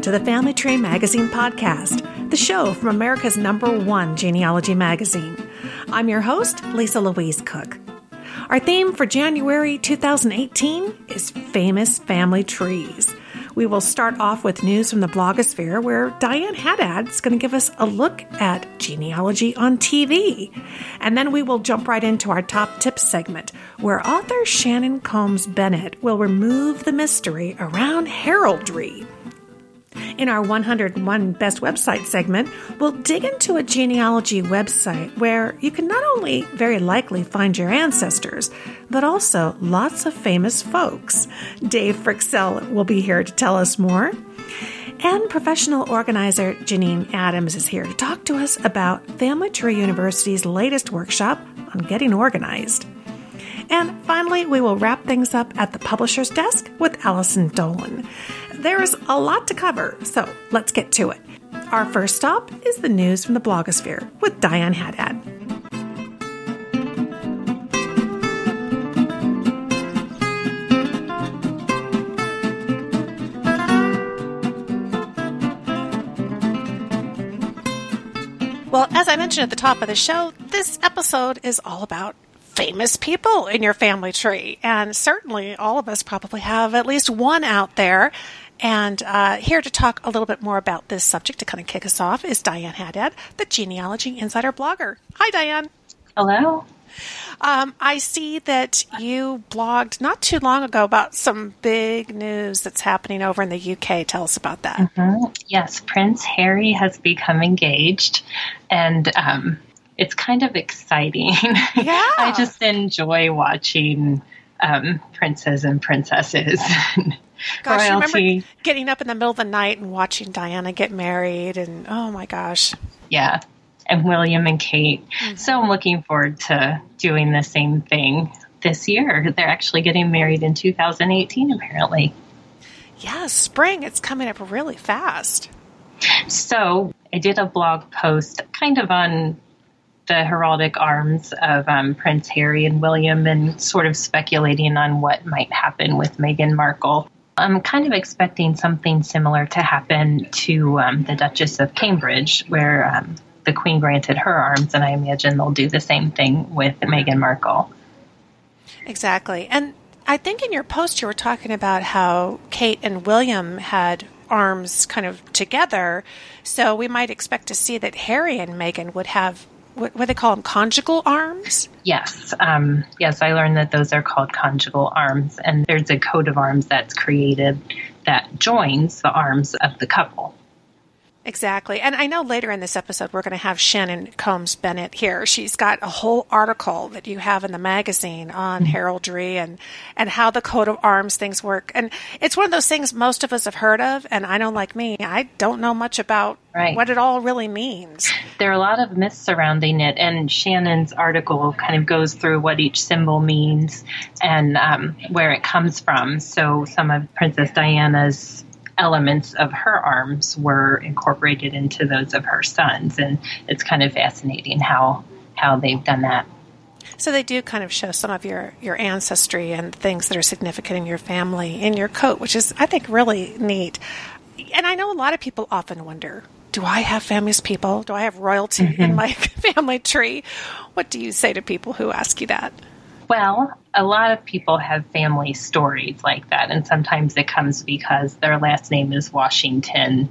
Welcome to the Family Tree Magazine podcast, the show from America's number one genealogy magazine. I'm your host, Lisa Louise Cooke. Our theme for January 2018 is famous family trees. We will start off with news from the blogosphere where Diane Haddad is going to give us a look at genealogy on TV. And then we will jump right into our top tips segment where author Shannon Combs Bennett will remove the mystery around heraldry. In our 101 Best Website segment, we'll dig into a genealogy website where you can not only very likely find your ancestors, but also lots of famous folks. Dave Fryxell will be here to tell us more. And professional organizer Janine Adams is here to talk to us about Family Tree University's latest workshop on getting organized. And finally, we will wrap things up at the publisher's desk with Allison Dolan. There's a lot to cover, so let's get to it. Our first stop is the news from the blogosphere with Diane Haddad. Well, as I mentioned at the top of the show, this episode is all about famous people in your family tree. And certainly all of us probably have at least one out there. And uh, here to talk a little bit more about this subject to kind of kick us off is Diane Haddad, the Genealogy Insider blogger. Hi, Diane. Hello. Um, I see that you blogged not too long ago about some big news that's happening over in the UK. Tell us about that. Mm-hmm. Yes, Prince Harry has become engaged, and um, it's kind of exciting. Yeah. I just enjoy watching um, princes and princesses. Gosh, I royalty. remember getting up in the middle of the night and watching Diana get married, and oh my gosh. Yeah. And William and Kate. Mm-hmm. So I'm looking forward to doing the same thing this year. They're actually getting married in 2018, apparently. Yeah, spring, it's coming up really fast. So I did a blog post kind of on the heraldic arms of um, Prince Harry and William and sort of speculating on what might happen with Meghan Markle. I'm kind of expecting something similar to happen to um, the Duchess of Cambridge, where um, the Queen granted her arms, and I imagine they'll do the same thing with Meghan Markle. Exactly. And I think in your post you were talking about how Kate and William had arms kind of together. So we might expect to see that Harry and Meghan would have what, what they call them conjugal arms. Yes, um, yes, I learned that those are called conjugal arms, and there's a coat of arms that's created that joins the arms of the couple. Exactly. And I know later in this episode we're going to have Shannon Combs Bennett here. She's got a whole article that you have in the magazine on heraldry and, and how the coat of arms things work. And it's one of those things most of us have heard of. And I know, like me, I don't know much about Right. what it all really means. There are a lot of myths surrounding it, and Shannon's article kind of goes through what each symbol means and um, where it comes from. So, some of Princess Diana's elements of her arms were incorporated into those of her sons, and it's kind of fascinating how how they've done that. So they do kind of show some of your, your ancestry and things that are significant in your family in your coat, which is, I think, really neat. And I know a lot of people often wonder do I have famous people? Do I have royalty in mm-hmm. my family tree? What do you say to people who ask you that? Well, a lot of people have family stories like that, and sometimes it comes because their last name is Washington,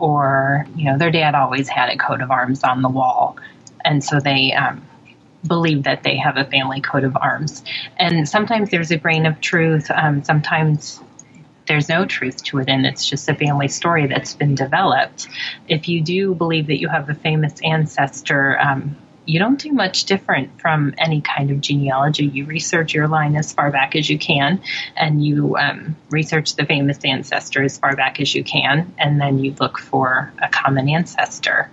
or you know their dad always had a coat of arms on the wall, and so they um, believe that they have a family coat of arms. And sometimes there's a grain of truth. Um, sometimes there's no truth to it, and it's just a family story that's been developed. If you do believe that you have a famous ancestor, um, you don't do much different from any kind of genealogy. You research your line as far back as you can, and you um, research the famous ancestor as far back as you can, and then you look for a common ancestor.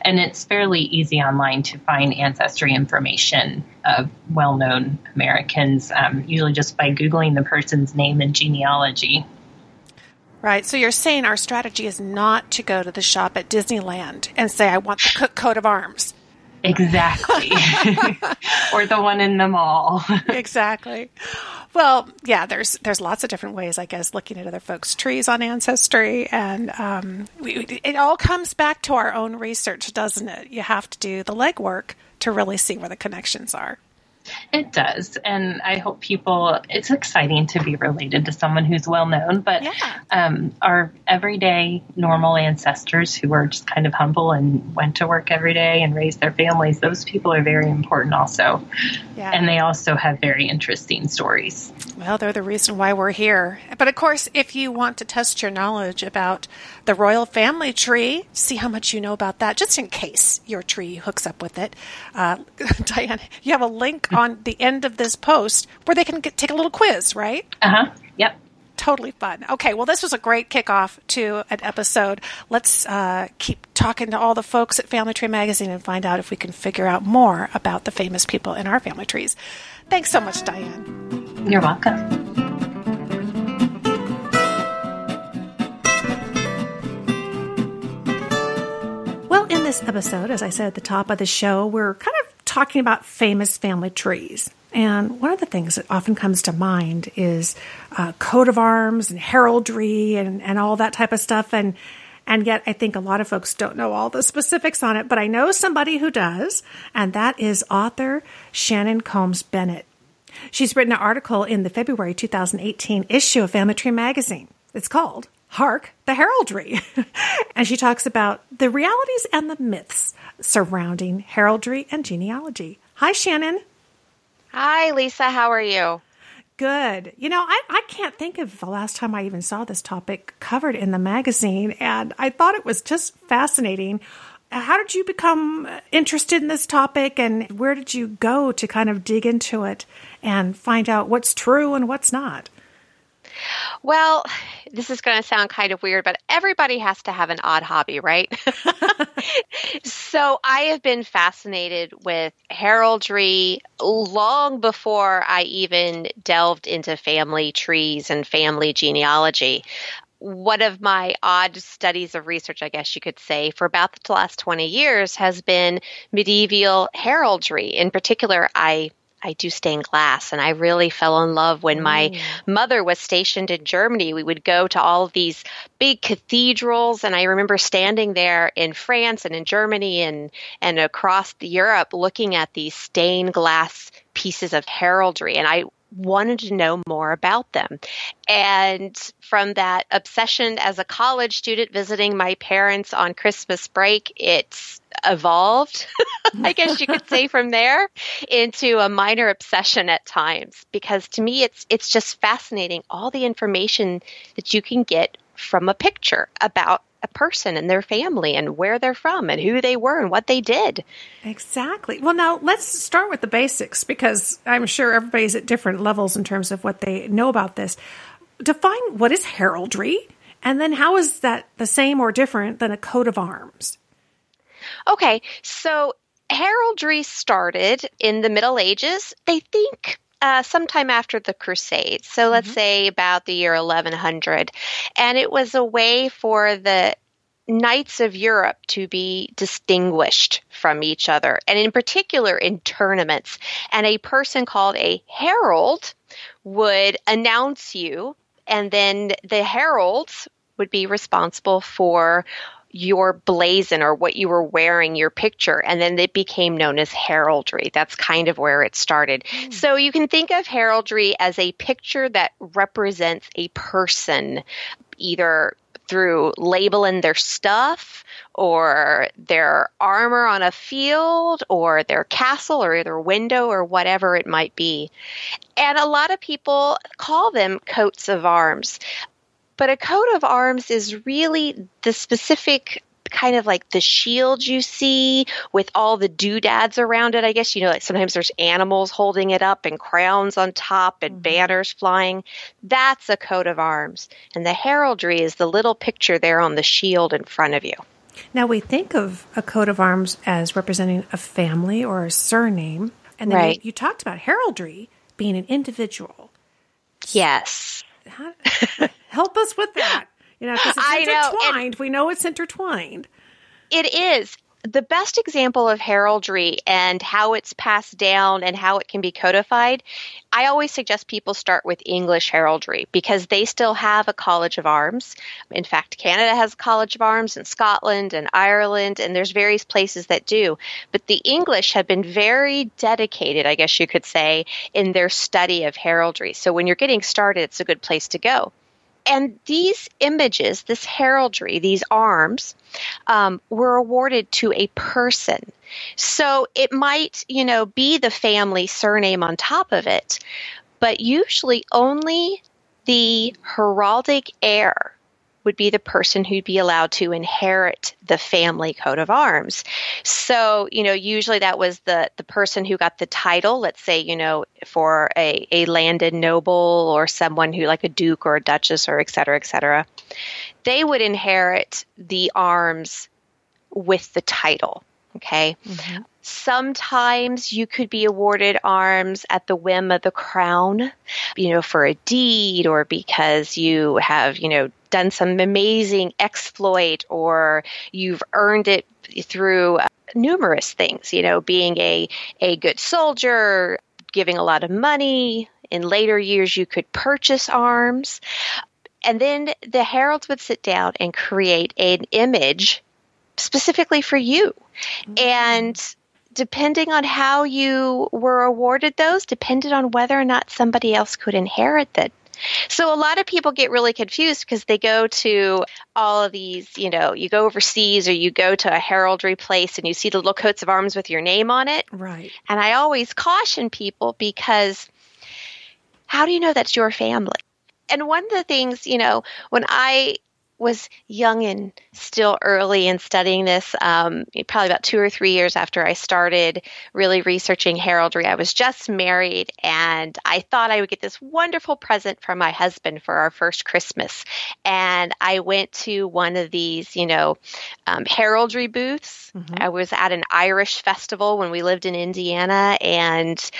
And it's fairly easy online to find ancestry information of well known Americans, um, usually just by Googling the person's name and genealogy. Right. So you're saying our strategy is not to go to the shop at Disneyland and say, I want the co- coat of arms. Exactly. or the one in the mall. exactly. Well, yeah, there's there's lots of different ways, I guess, looking at other folks' trees on Ancestry, and um, we, it all comes back to our own research, doesn't it? You have to do the legwork to really see where the connections are. It does. And I hope people, it's exciting to be related to someone who's well known, but yeah. um, our everyday normal ancestors who are just kind of humble and went to work every day and raised their families, those people are very important also. Yeah. And they also have very interesting stories. Well, they're the reason why we're here. But of course, if you want to test your knowledge about the royal family tree, see how much you know about that, just in case your tree hooks up with it. Uh, Diane, you have a link on the end of this post where they can get, take a little quiz, right? Uh huh. Yep. Totally fun. Okay, well, this was a great kickoff to an episode. Let's uh, keep talking to all the folks at Family Tree Magazine and find out if we can figure out more about the famous people in our family trees. Thanks so much, Diane. You're welcome. This episode, as I said at the top of the show, we're kind of talking about famous family trees. And one of the things that often comes to mind is uh, coat of arms and heraldry and, and all that type of stuff. And and yet, I think a lot of folks don't know all the specifics on it, but I know somebody who does, and that is author Shannon Combs Bennett. She's written an article in the February 2018 issue of Family Tree magazine. It's called Hark the Heraldry. and she talks about the realities and the myths surrounding heraldry and genealogy. Hi, Shannon. Hi, Lisa. How are you? Good. You know, I, I can't think of the last time I even saw this topic covered in the magazine, and I thought it was just fascinating. How did you become interested in this topic, and where did you go to kind of dig into it and find out what's true and what's not? Well, this is going to sound kind of weird, but everybody has to have an odd hobby, right? so I have been fascinated with heraldry long before I even delved into family trees and family genealogy one of my odd studies of research, I guess you could say, for about the last 20 years has been medieval heraldry. In particular, I I do stained glass. And I really fell in love when my mm. mother was stationed in Germany. We would go to all these big cathedrals. And I remember standing there in France and in Germany and, and across Europe looking at these stained glass pieces of heraldry. And I wanted to know more about them. And from that obsession as a college student visiting my parents on Christmas break, it's evolved, I guess you could say from there, into a minor obsession at times. Because to me it's it's just fascinating all the information that you can get from a picture about a person and their family and where they're from and who they were and what they did. Exactly. Well, now let's start with the basics because I'm sure everybody's at different levels in terms of what they know about this. Define what is heraldry and then how is that the same or different than a coat of arms? Okay, so heraldry started in the Middle Ages. They think uh, sometime after the Crusades. So let's mm-hmm. say about the year 1100. And it was a way for the knights of Europe to be distinguished from each other, and in particular in tournaments. And a person called a herald would announce you, and then the heralds would be responsible for your blazon or what you were wearing, your picture, and then it became known as heraldry. That's kind of where it started. Mm. So you can think of heraldry as a picture that represents a person, either through labeling their stuff or their armor on a field or their castle or their window or whatever it might be. And a lot of people call them coats of arms. But a coat of arms is really the specific kind of like the shield you see with all the doodads around it. I guess you know, like sometimes there's animals holding it up and crowns on top and mm-hmm. banners flying. That's a coat of arms. And the heraldry is the little picture there on the shield in front of you. Now we think of a coat of arms as representing a family or a surname. And then right. you, you talked about heraldry being an individual. Yes. How, help us with that. You know, because it's intertwined. Know, we know it's intertwined. It is. the best example of heraldry and how it's passed down and how it can be codified, I always suggest people start with English heraldry because they still have a College of Arms. In fact, Canada has a College of Arms, and Scotland and Ireland, and there's various places that do. But the English have been very dedicated, I guess you could say, in their study of heraldry. So when you're getting started, it's a good place to go. And these images, this heraldry, these arms, um, were awarded to a person. So it might, you know, be the family surname on top of it, but usually only the heraldic heir would be the person who'd be allowed to inherit the family coat of arms. So, you know, usually that was the, the person who got the title, let's say, you know, for a, a landed noble or someone who like a duke or a duchess or et cetera, et cetera. They would inherit the arms with the title. Okay. Mm-hmm. Sometimes you could be awarded arms at the whim of the crown, you know, for a deed or because you have, you know, done some amazing exploit or you've earned it through uh, numerous things, you know, being a, a good soldier, giving a lot of money. In later years, you could purchase arms. And then the heralds would sit down and create an image specifically for you. Mm-hmm. And depending on how you were awarded those, depended on whether or not somebody else could inherit that so a lot of people get really confused because they go to all of these, you know, you go overseas or you go to a heraldry place and you see the little coats of arms with your name on it. Right. And I always caution people because how do you know that's your family? And one of the things, you know, when I was young and still early in studying this. Um, probably about two or three years after I started really researching heraldry, I was just married and I thought I would get this wonderful present from my husband for our first Christmas. And I went to one of these, you know, um, heraldry booths. Mm-hmm. I was at an Irish festival when we lived in Indiana and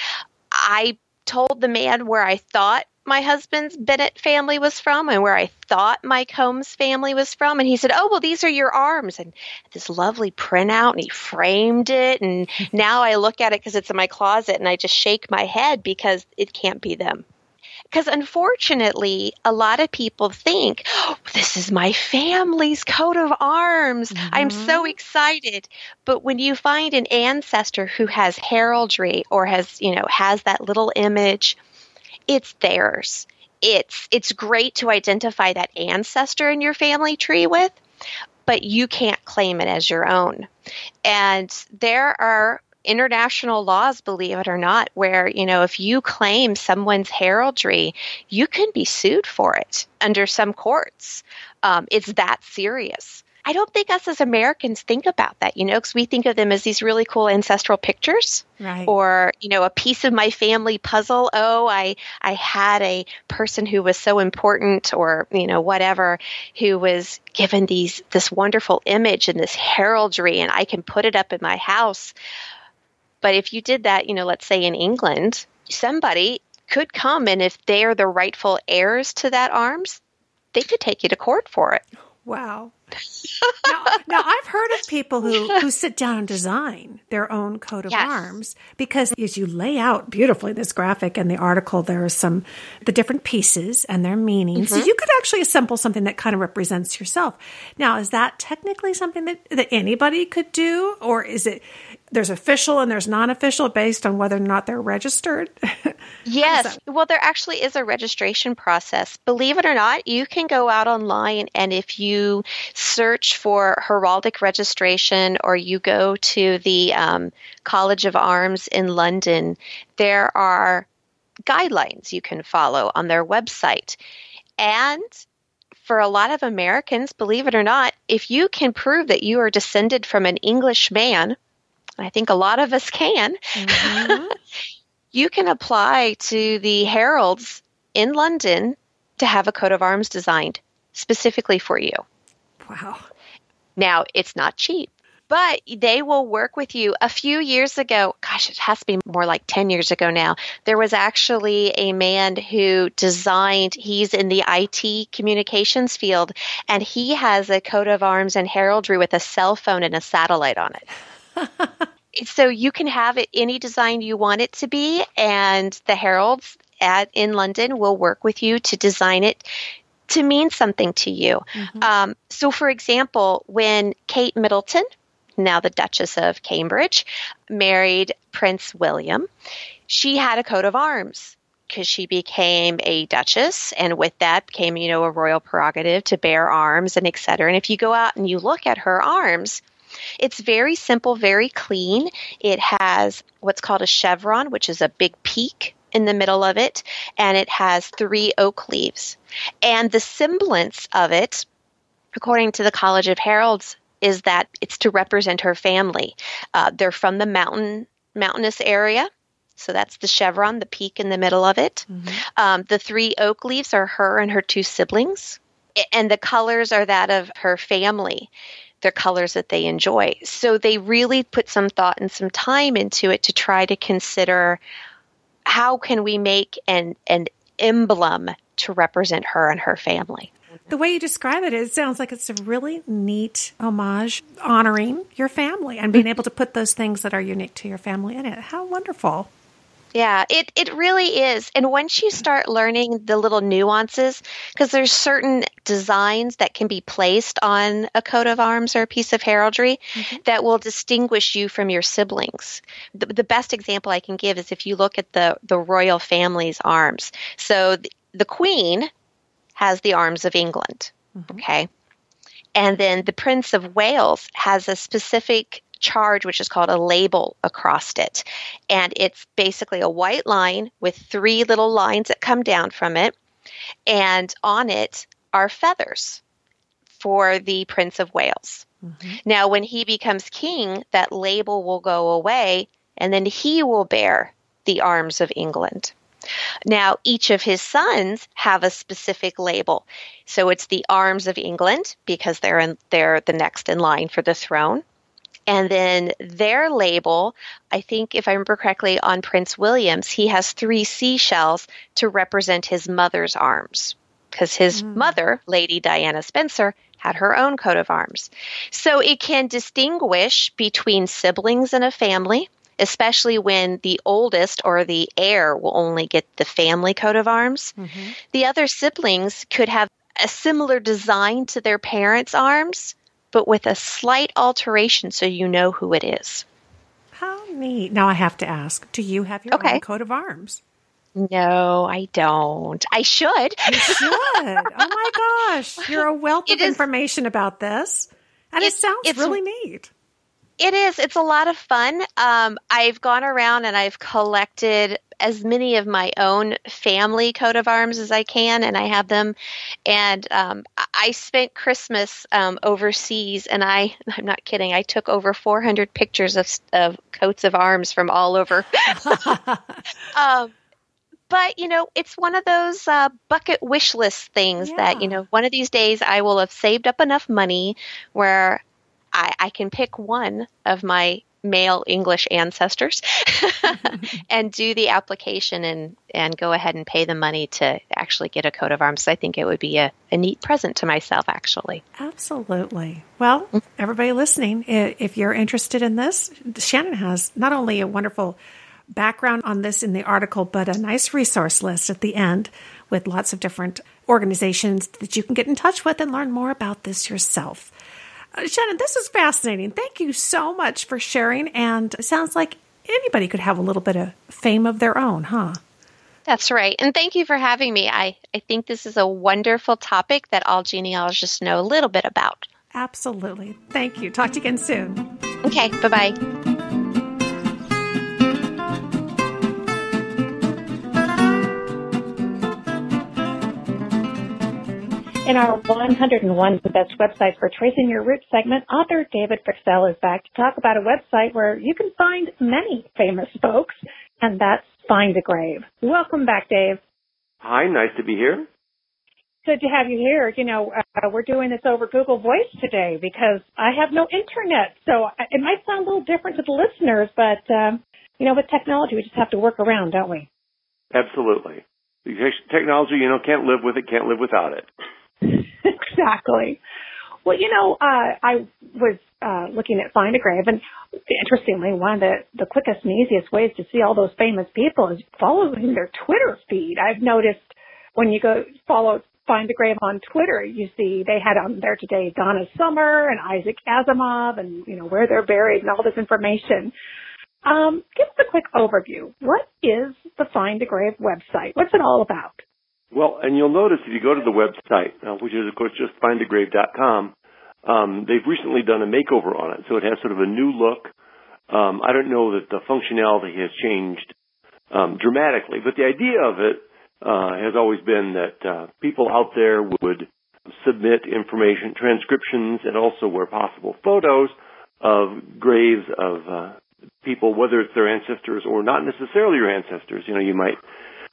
I told the man where I thought my husband's Bennett family was from and where I thought Mike Holmes' family was from. And he said, Oh, well, these are your arms. And this lovely printout, and he framed it. And now I look at it because it's in my closet and I just shake my head because it can't be them. Because unfortunately, a lot of people think, oh, this is my family's coat of arms. Mm-hmm. I'm so excited. But when you find an ancestor who has heraldry or has, you know, has that little image, it's theirs. It's it's great to identify that ancestor in your family tree with, but you can't claim it as your own. And there are international laws, believe it or not, where, you know, if you claim someone's heraldry, you can be sued for it under some courts. Um, it's that serious. I don't think us as Americans think about that, you know, because we think of them as these really cool ancestral pictures, right. or you know, a piece of my family puzzle. Oh, I I had a person who was so important, or you know, whatever, who was given these this wonderful image and this heraldry, and I can put it up in my house. But if you did that, you know, let's say in England, somebody could come and if they are the rightful heirs to that arms, they could take you to court for it. Wow. Now, now, I've heard of people who, who sit down and design their own coat of yes. arms because as you lay out beautifully this graphic and the article, there are some the different pieces and their meanings. Mm-hmm. So you could actually assemble something that kind of represents yourself. Now, is that technically something that, that anybody could do, or is it there's official and there's non-official based on whether or not they're registered? yes. Well, there actually is a registration process. Believe it or not, you can go out online and if you search for heraldic registration or you go to the um, College of Arms in London, there are guidelines you can follow on their website. And for a lot of Americans, believe it or not, if you can prove that you are descended from an English man, I think a lot of us can, mm-hmm. you can apply to the Heralds in London to have a coat of arms designed specifically for you. Wow. Now, it's not cheap, but they will work with you. A few years ago, gosh, it has to be more like 10 years ago now, there was actually a man who designed, he's in the IT communications field, and he has a coat of arms and heraldry with a cell phone and a satellite on it. So you can have it any design you want it to be, and the heralds at in London will work with you to design it to mean something to you. Mm-hmm. Um, so, for example, when Kate Middleton, now the Duchess of Cambridge, married Prince William, she had a coat of arms because she became a duchess and with that came you know a royal prerogative to bear arms and etc and if you go out and you look at her arms it's very simple very clean it has what's called a chevron which is a big peak in the middle of it, and it has three oak leaves. And the semblance of it, according to the College of Heralds, is that it's to represent her family. Uh, they're from the mountain mountainous area. So that's the chevron, the peak in the middle of it. Mm-hmm. Um, the three oak leaves are her and her two siblings. And the colors are that of her family. They're colors that they enjoy. So they really put some thought and some time into it to try to consider how can we make an an emblem to represent her and her family? The way you describe it, it sounds like it's a really neat homage honoring your family and being mm-hmm. able to put those things that are unique to your family in it. How wonderful. Yeah, it, it really is. And once you start learning the little nuances, because there's certain designs that can be placed on a coat of arms or a piece of heraldry mm-hmm. that will distinguish you from your siblings. The, the, best example I can give is if you look at the, the royal family's arms. So the, the Queen has the arms of England, mm-hmm. okay? And then the Prince of Wales has a specific charge, which is called a label across it. And it's basically a white line with three little lines that come down from it. And on it are feathers for the Prince of Wales. Mm-hmm. Now, when he becomes king, that label will go away, and then he will bear the arms of England. Now, each of his sons have a specific label. So it's the arms of England because they're in, they're the next in line for the throne. And then their label, I think if I remember correctly, on Prince William's, he has three seashells to represent his mother's arms. Because his mm. mother, Lady Diana Spencer, had her own coat of arms. So it can distinguish between siblings in a family, especially when the oldest or the heir will only get the family coat of arms. Mm-hmm. The other siblings could have a similar design to their parents' arms, but with a slight alteration so you know who it is. How neat. Now I have to ask do you have your okay. own coat of arms? No, I don't. I should. You should. oh my gosh. You're a wealth it of is, information about this. And it, it sounds really neat. It is. It's a lot of fun. Um, I've gone around and I've collected as many of my own family coat of arms as I can, and I have them. And um, I spent Christmas um, overseas, and I, I'm not kidding, I took over 400 pictures of, of coats of arms from all over. um, but you know it's one of those uh, bucket wish list things yeah. that you know one of these days i will have saved up enough money where I, I can pick one of my male English ancestors and do the application and, and go ahead and pay the money to actually get a coat of arms. I think it would be a, a neat present to myself, actually. Absolutely. Well, mm-hmm. everybody listening, if you're interested in this, Shannon has not only a wonderful background on this in the article, but a nice resource list at the end with lots of different organizations that you can get in touch with and learn more about this yourself. Uh, Shannon, this is fascinating. Thank you so much for sharing. And it sounds like anybody could have a little bit of fame of their own, huh? That's right. And thank you for having me. I, I think this is a wonderful topic that all genealogists know a little bit about. Absolutely. Thank you. Talk to you again soon. Okay. Bye bye. In our 101 The Best Websites for Tracing Your Roots segment, author David Fryxell is back to talk about a website where you can find many famous folks, and that's Find a Grave. Welcome back, Dave. Hi, nice to be here. good to have you here. You know, uh, we're doing this over Google Voice today because I have no internet, so it might sound a little different to the listeners, but um, you know, with technology, we just have to work around, don't we? Absolutely. Technology, you know, can't live with it, can't live without it. exactly. Well, you know, uh, I was uh, looking at Find a Grave, and interestingly, one of the, the quickest and easiest ways to see all those famous people is following their Twitter feed. I've noticed when you go follow Find a Grave on Twitter, you see they had on there today Donna Summer and Isaac Asimov and, you know, where they're buried and all this information. Um, give us a quick overview. What is the Find a Grave website? What's it all about? Well, and you'll notice if you go to the website, uh, which is of course just findagrave.com, um, they've recently done a makeover on it, so it has sort of a new look. Um, I don't know that the functionality has changed um, dramatically, but the idea of it uh, has always been that uh, people out there would submit information, transcriptions, and also, where possible, photos of graves of uh, people, whether it's their ancestors or not necessarily your ancestors. You know, you might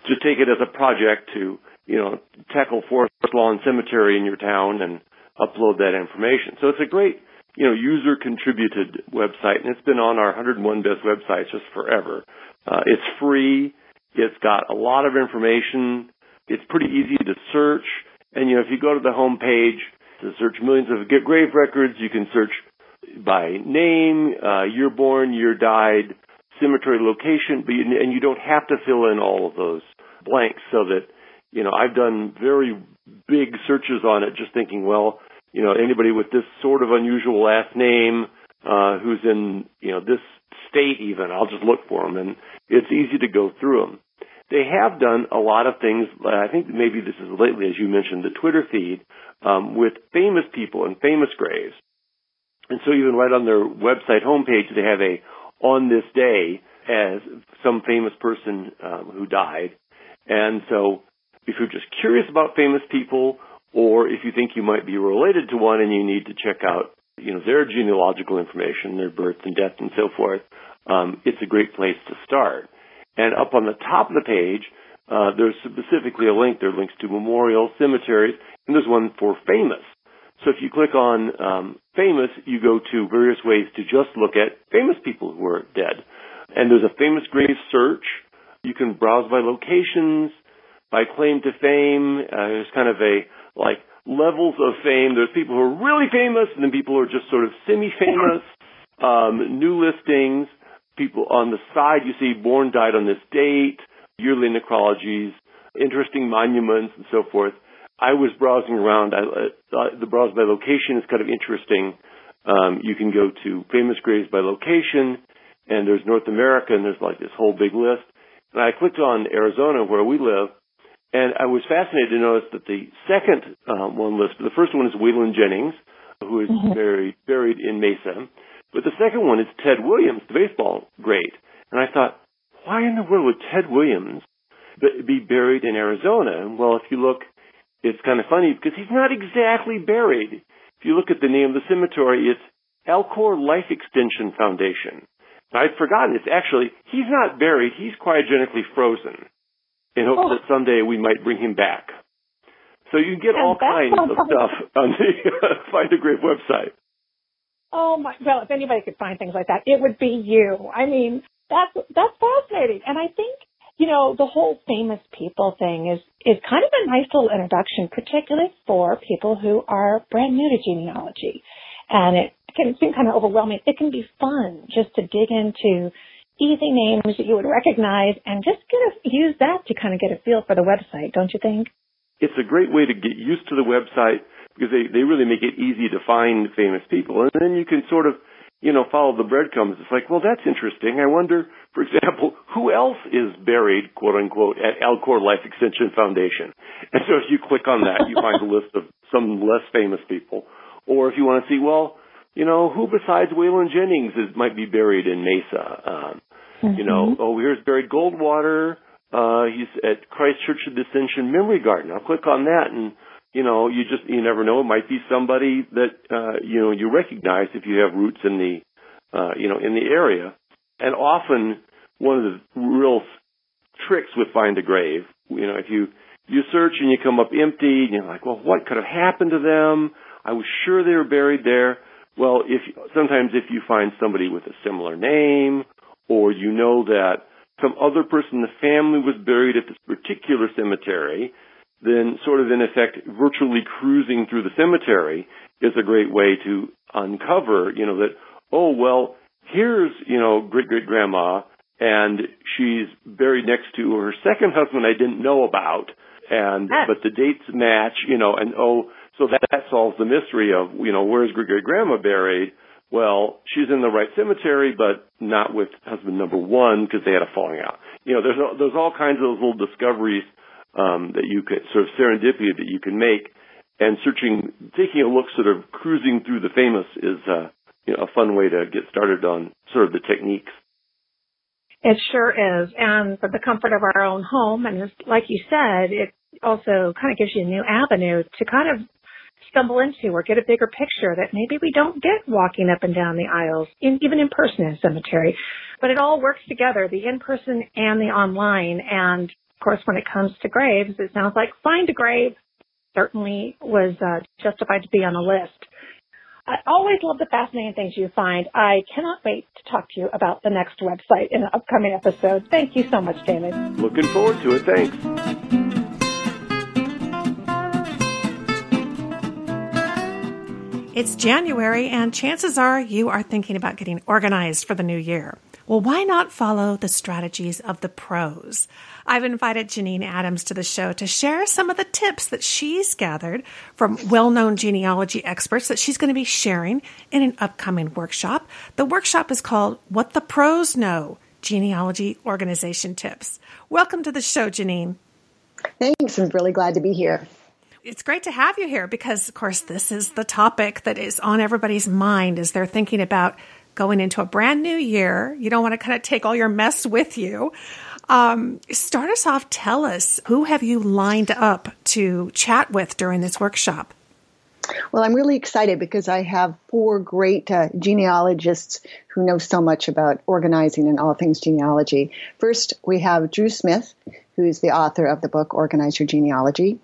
just take it as a project to, you know, tackle Forest Lawn Cemetery in your town and upload that information. So it's a great, you know, user contributed website and it's been on our 101 best websites just forever. Uh, it's free. It's got a lot of information. It's pretty easy to search. And, you know, if you go to the home page to search millions of grave records, you can search by name, uh, year born, year died, cemetery location, but you, and you don't have to fill in all of those blanks so that, you know, I've done very big searches on it just thinking, well, you know, anybody with this sort of unusual last name, uh, who's in, you know, this state even, I'll just look for them and it's easy to go through them. They have done a lot of things. I think maybe this is lately, as you mentioned, the Twitter feed um, with famous people and famous graves. And so even right on their website homepage, they have a on this day as some famous person um, who died. And so if you're just curious about famous people or if you think you might be related to one and you need to check out, you know, their genealogical information, their birth and death and so forth, um, it's a great place to start. And up on the top of the page, uh, there's specifically a link. There are links to memorials, cemeteries, and there's one for famous. So if you click on um, famous, you go to various ways to just look at famous people who are dead. And there's a famous grave search. You can browse by locations, by claim to fame. Uh, there's kind of a like levels of fame. There's people who are really famous, and then people who are just sort of semi-famous. Um, new listings. People on the side, you see born, died on this date, yearly necrologies, interesting monuments, and so forth. I was browsing around. I, uh, the browse by location is kind of interesting. Um, you can go to famous graves by location, and there's North America, and there's like this whole big list. And I clicked on Arizona, where we live, and I was fascinated to notice that the second um, one list, the first one is Waylon Jennings, who is mm-hmm. buried buried in Mesa, but the second one is Ted Williams, the baseball great. And I thought, why in the world would Ted Williams be buried in Arizona? Well, if you look it's kind of funny because he's not exactly buried. If you look at the name of the cemetery, it's Alcor Life Extension Foundation. I'd forgotten it's actually, he's not buried, he's cryogenically frozen in hopes oh. that someday we might bring him back. So you can get and all kinds of stuff on the uh, Find a Grave website. Oh my, well, if anybody could find things like that, it would be you. I mean, that's, that's fascinating. And I think you know, the whole famous people thing is, is kind of a nice little introduction, particularly for people who are brand new to genealogy. And it can seem kind of overwhelming. It can be fun just to dig into easy names that you would recognize and just get a, use that to kind of get a feel for the website, don't you think? It's a great way to get used to the website because they, they really make it easy to find famous people. And then you can sort of you know, follow the breadcrumbs. It's like, well, that's interesting. I wonder, for example, who else is buried, quote unquote, at Alcor Life Extension Foundation? And so if you click on that, you find a list of some less famous people. Or if you want to see, well, you know, who besides Waylon Jennings is, might be buried in Mesa? Um, mm-hmm. You know, mm-hmm. oh, here's Barry Goldwater. Uh, he's at Christ Church of Ascension Memory Garden. I'll click on that and you know, you just you never know. It might be somebody that uh, you know you recognize if you have roots in the uh, you know in the area. And often one of the real tricks with find a grave, you know, if you you search and you come up empty, and you're like, well, what could have happened to them? I was sure they were buried there. Well, if sometimes if you find somebody with a similar name, or you know that some other person in the family was buried at this particular cemetery, then sort of in effect virtually cruising through the cemetery is a great way to uncover, you know, that, oh, well, here's, you know, great great grandma and she's buried next to her second husband I didn't know about and but the dates match, you know, and oh, so that, that solves the mystery of, you know, where's great great grandma buried? Well, she's in the right cemetery, but not with husband number one because they had a falling out. You know, there's there's all kinds of those little discoveries um, that you could sort of serendipity that you can make, and searching, taking a look, sort of cruising through the famous is uh, you know a fun way to get started on sort of the techniques. It sure is, and for the comfort of our own home, and like you said, it also kind of gives you a new avenue to kind of stumble into or get a bigger picture that maybe we don't get walking up and down the aisles, in, even in person in a cemetery. But it all works together, the in person and the online. And of course, when it comes to graves, it sounds like Find a Grave certainly was uh, justified to be on the list. I always love the fascinating things you find. I cannot wait to talk to you about the next website in an upcoming episode. Thank you so much, David. Looking forward to it. Thanks. It's January, and chances are you are thinking about getting organized for the new year. Well, why not follow the strategies of the pros? I've invited Janine Adams to the show to share some of the tips that she's gathered from well known genealogy experts that she's going to be sharing in an upcoming workshop. The workshop is called What the Pros Know Genealogy Organization Tips. Welcome to the show, Janine. Thanks. I'm really glad to be here it's great to have you here because, of course, this is the topic that is on everybody's mind as they're thinking about going into a brand new year. You don't want to kind of take all your mess with you. Um, start us off. Tell us who have you lined up to chat with during this workshop? Well, I'm really excited because I have four great uh, genealogists who know so much about organizing and all things genealogy. First, we have Drew Smith, who's the author of the book Organize Your Genealogy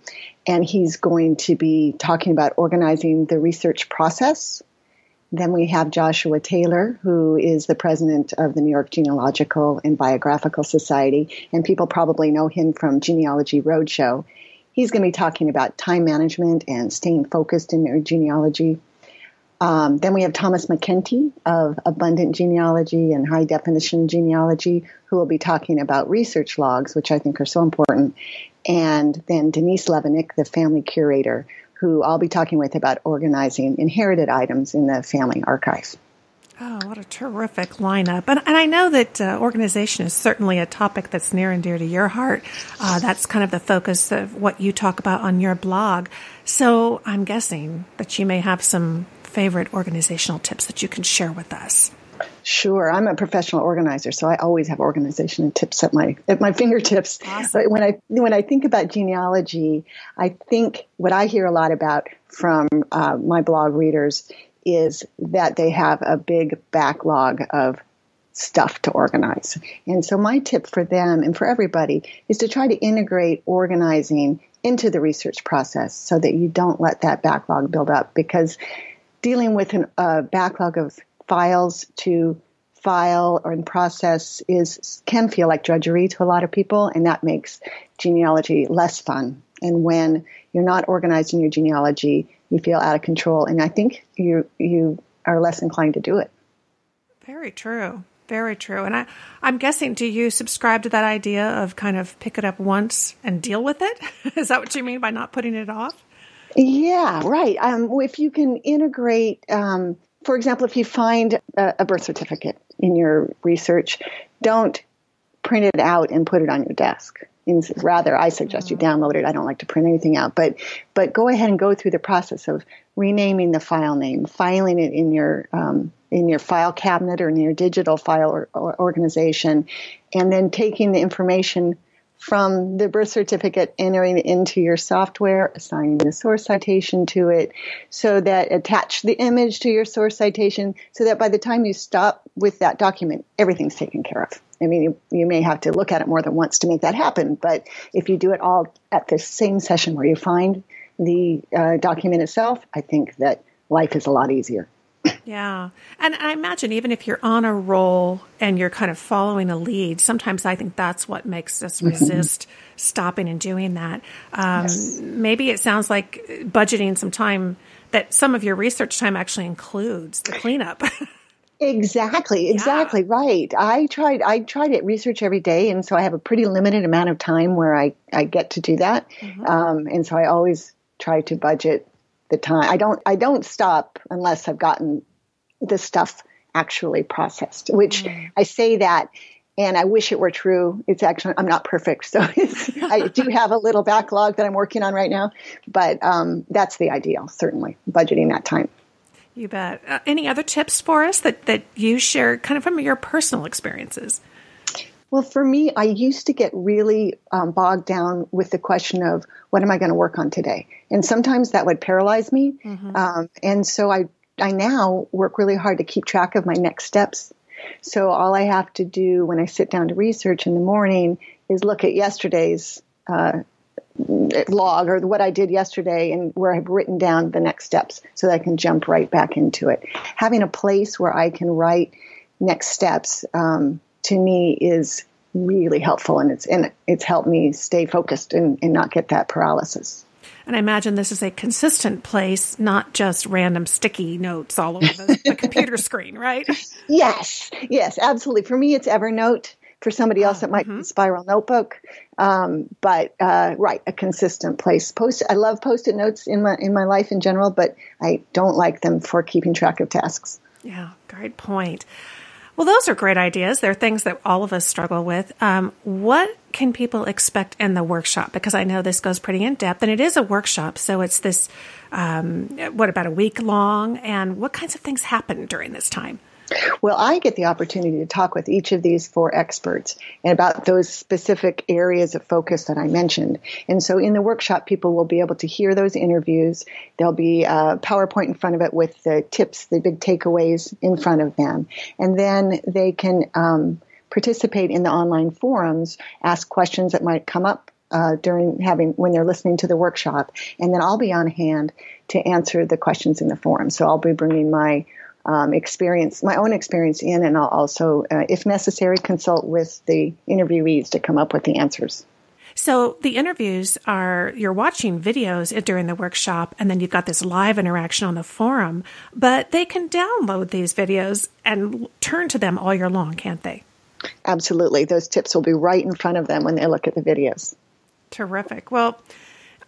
and he's going to be talking about organizing the research process. Then we have Joshua Taylor, who is the president of the New York Genealogical and Biographical Society, and people probably know him from Genealogy Roadshow. He's going to be talking about time management and staying focused in your genealogy. Um, then we have Thomas MacEntee of Abundant Genealogy and High Definition Genealogy, who will be talking about research logs, which I think are so important and then Denise Levenick, the family curator, who I'll be talking with about organizing inherited items in the family archive. Oh, what a terrific lineup. And, and I know that uh, organization is certainly a topic that's near and dear to your heart. Uh, that's kind of the focus of what you talk about on your blog. So I'm guessing that you may have some favorite organizational tips that you can share with us. Sure, I'm a professional organizer, so I always have organization and tips at my at my fingertips. Awesome. But when I when I think about genealogy, I think what I hear a lot about from uh, my blog readers is that they have a big backlog of stuff to organize. And so my tip for them and for everybody is to try to integrate organizing into the research process so that you don't let that backlog build up because dealing with a uh, backlog of files to file or in process is can feel like drudgery to a lot of people, and that makes genealogy less fun. And when you're not organized in your genealogy, you feel out of control, and I think you you are less inclined to do it. Very true. Very true. And I, I'm guessing, do you subscribe to that idea of kind of pick it up once and deal with it? Is that what you mean by not putting it off? Yeah, right. Um, if you can integrate um, for example, if you find a, a birth certificate in your research, don't print it out and put it on your desk. rather, I suggest you mm-hmm. download it. I don't like to print anything out, but but go ahead and go through the process of renaming the file name, filing it in your um, in your file cabinet or in your digital file or, or organization, and then taking the information from the birth certificate entering into your software, assigning the source citation to it, so that attach the image to your source citation, so that by the time you stop with that document, everything's taken care of. I mean, you, you may have to look at it more than once to make that happen, but if you do it all at the same session where you find the uh, document itself, I think that life is a lot easier. Yeah. And I imagine even if you're on a roll and you're kind of following a lead, sometimes I think that's what makes us mm-hmm. resist stopping and doing that. Um, yes. Maybe it sounds like budgeting some time that some of your research time actually includes the cleanup. Exactly, exactly yeah. right. I tried I tried it research every day, and so I have a pretty limited amount of time where I I get to do that, mm-hmm. um, and so I always try to budget the time. I don't I don't stop unless I've gotten the stuff actually processed. Which mm. I say that and I wish it were true. It's actually I'm not perfect, so I do have a little backlog that I'm working on right now. But um, that's the ideal, certainly budgeting that time. You bet. Uh, any other tips for us that that you share, kind of from your personal experiences? Well, for me, I used to get really um, bogged down with the question of what am I going to work on today, and sometimes that would paralyze me. Mm-hmm. Um, and so I I now work really hard to keep track of my next steps. So all I have to do when I sit down to research in the morning is look at yesterday's uh, log or what I did yesterday and where I've written down the next steps so that I can jump right back into it. Having a place where I can write next steps um, to me is really helpful and it's and it's helped me stay focused and, and not get that paralysis. And I imagine this is a consistent place, not just random sticky notes all over the, the computer screen, right? Yes, yes, absolutely. For me, it's Evernote. For somebody else, it might mm-hmm. be Spiral Notebook. Um, but uh, right, a consistent place. Post. I love post-it notes in my in my life in general, but I don't like them for keeping track of tasks. Yeah, great point. Well, those are great ideas. They're things that all of us struggle with. Um, what can people expect in the workshop? Because I know this goes pretty in depth, and it is a workshop. So it's this, um, what, about a week long? And what kinds of things happen during this time? Well, I get the opportunity to talk with each of these four experts and about those specific areas of focus that I mentioned. And so in the workshop, people will be able to hear those interviews. There'll be a PowerPoint in front of it with the tips, the big takeaways in front of them. And then they can um, participate in the online forums, ask questions that might come up uh, during having when they're listening to the workshop, and then I'll be on hand to answer the questions in the forum. So I'll be bringing my um, experience, my own experience in, and I'll also, uh, if necessary, consult with the interviewees to come up with the answers. So the interviews are you're watching videos during the workshop, and then you've got this live interaction on the forum. But they can download these videos and turn to them all year long, can't they? Absolutely, those tips will be right in front of them when they look at the videos. Terrific. Well.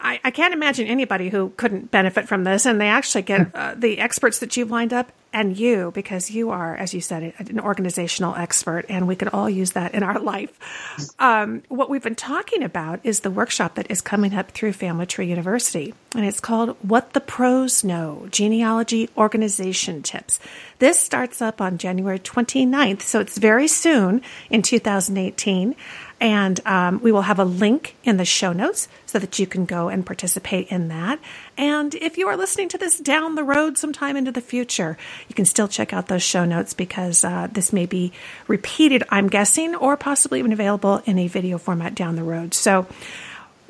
I, I, can't imagine anybody who couldn't benefit from this, and they actually get uh, the experts that you've lined up and you, because you are, as you said, an organizational expert, and we could all use that in our life. Um, what we've been talking about is the workshop that is coming up through Family Tree University, and it's called What the Pros Know Genealogy Organization Tips. This starts up on January 29th, so it's very soon in 2018. And um, we will have a link in the show notes so that you can go and participate in that. And if you are listening to this down the road sometime into the future, you can still check out those show notes because uh, this may be repeated, I'm guessing, or possibly even available in a video format down the road. So,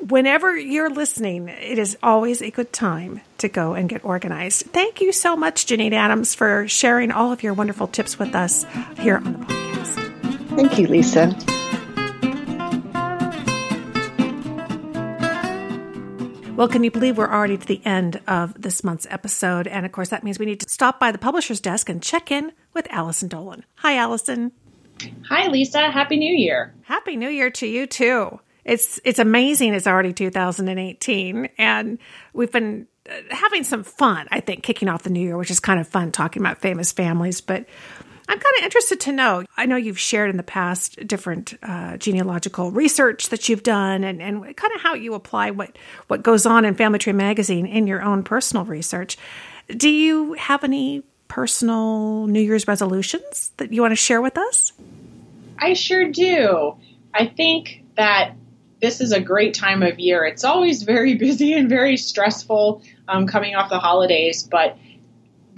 whenever you're listening, it is always a good time to go and get organized. Thank you so much, Janine Adams, for sharing all of your wonderful tips with us here on the podcast. Thank you, Lisa. Well, can you believe we're already to the end of this month's episode? And of course, that means we need to stop by the publisher's desk and check in with Allison Dolan. Hi, Allison. Hi, Lisa. Happy New Year. Happy New Year to you, too. It's, it's amazing it's already 2018, and we've been uh, having some fun, I think, kicking off the new year, which is kind of fun talking about famous families. But I'm kind of interested to know. I know you've shared in the past different uh, genealogical research that you've done, and, and kind of how you apply what what goes on in Family Tree Magazine in your own personal research. Do you have any personal New Year's resolutions that you want to share with us? I sure do. I think that this is a great time of year. It's always very busy and very stressful um, coming off the holidays, but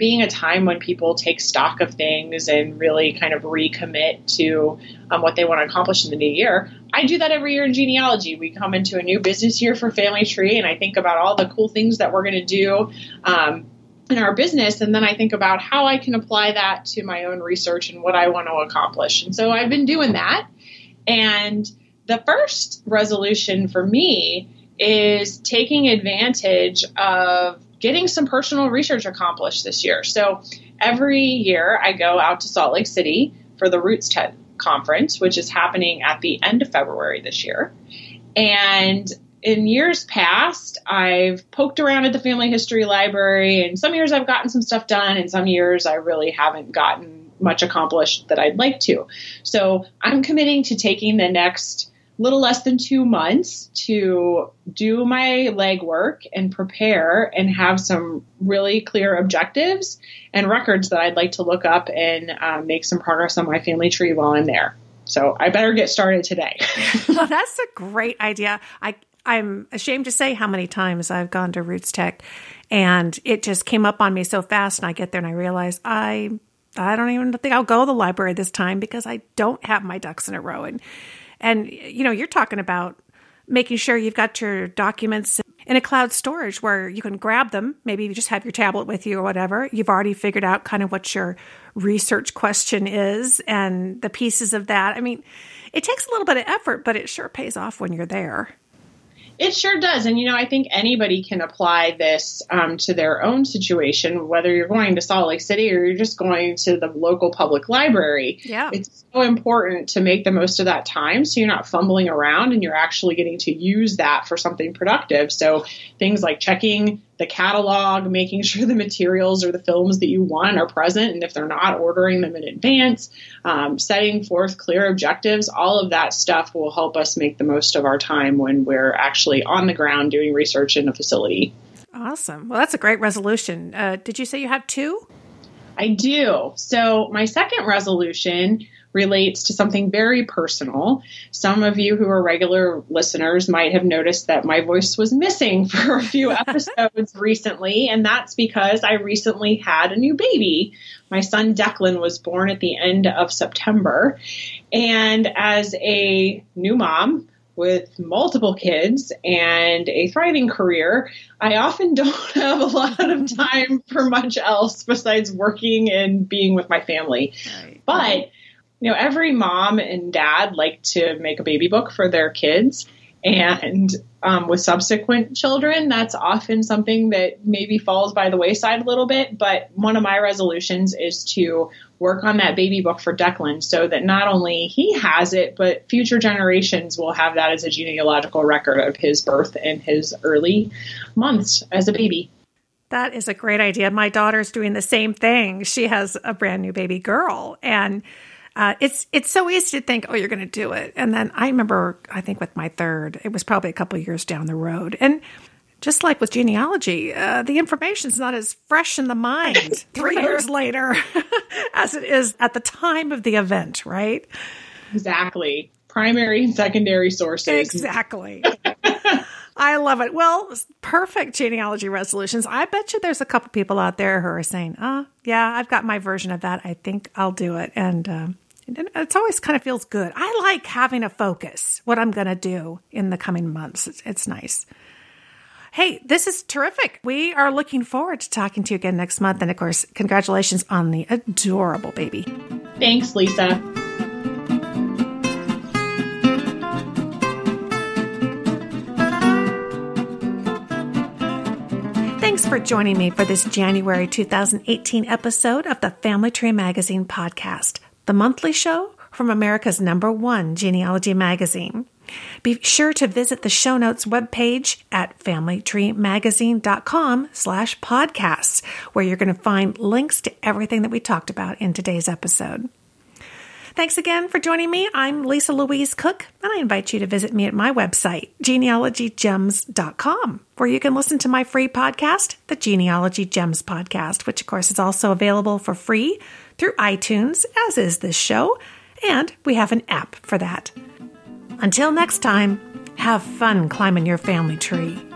being a time when people take stock of things and really kind of recommit to um, what they want to accomplish in the new year. I do that every year in genealogy. We come into a new business year for Family Tree, and I think about all the cool things that we're going to do um, in our business, and then I think about how I can apply that to my own research and what I want to accomplish. And so I've been doing that. And the first resolution for me is taking advantage of getting some personal research accomplished this year. So every year I go out to Salt Lake City for the Roots Tech conference, which is happening at the end of February this year. And in years past, I've poked around at the family history library, and some years I've gotten some stuff done, and some years I really haven't gotten much accomplished that I'd like to. So I'm committing to taking the next little less than two months to do my legwork and prepare and have some really clear objectives and records that I'd like to look up and um, make some progress on my family tree while I'm there. So I better get started today. well, that's a great idea. I I'm ashamed to say how many times I've gone to Roots Tech and it just came up on me so fast and I get there and I realize I I don't even think I'll go to the library this time because I don't have my ducks in a row and and, you know, you're talking about making sure you've got your documents in a cloud storage where you can grab them. Maybe you just have your tablet with you or whatever. You've already figured out kind of what your research question is and the pieces of that. I mean, it takes a little bit of effort, but it sure pays off when you're there. It sure does. And, you know, I think anybody can apply this um, to their own situation, whether you're going to Salt Lake City or you're just going to the local public library. Yeah. It's so important to make the most of that time so you're not fumbling around and you're actually getting to use that for something productive. So things like checking the catalog, making sure the materials or the films that you want are present, and if they're not, ordering them in advance, um, setting forth clear objectives, all of that stuff will help us make the most of our time when we're actually on the ground doing research in a facility. Awesome. Well, that's a great resolution. Uh, did you say you have two? I do. So, my second resolution relates to something very personal. Some of you who are regular listeners might have noticed that my voice was missing for a few episodes recently, and that's because I recently had a new baby. My son Declan was born at the end of September, and as a new mom, with multiple kids and a thriving career, I often don't have a lot of time for much else besides working and being with my family. Right. But you know, every mom and dad like to make a baby book for their kids. And um, with subsequent children, that's often something that maybe falls by the wayside a little bit. But one of my resolutions is to work on that baby book for Declan so that not only he has it, but future generations will have that as a genealogical record of his birth and his early months as a baby. That is a great idea. My daughter's doing the same thing. She has a brand new baby girl. And uh, it's it's so easy to think, oh, you're going to do it, and then I remember, I think with my third, it was probably a couple years down the road, and just like with genealogy, uh, the information is not as fresh in the mind three years later as it is at the time of the event, right? Exactly. Primary and secondary sources. Exactly. I love it. Well, perfect genealogy resolutions. I bet you there's a couple people out there who are saying, "Oh, yeah, I've got my version of that. I think I'll do it." And um, it's always kind of feels good. I like having a focus, what I'm going to do in the coming months. It's, it's nice. Hey, this is terrific. We are looking forward to talking to you again next month. And of course, congratulations on the adorable baby. Thanks, Lisa. Thanks for joining me for this January 2018 episode of the Family Tree Magazine podcast the monthly show from America's number one genealogy magazine. Be sure to visit the show notes webpage at familytreemagazine.com slash podcasts, where you're going to find links to everything that we talked about in today's episode. Thanks again for joining me. I'm Lisa Louise Cooke, and I invite you to visit me at my website, genealogygems.com, where you can listen to my free podcast, the Genealogy Gems Podcast, which of course is also available for free through iTunes, as is this show, and we have an app for that. Until next time, Have fun climbing your family tree.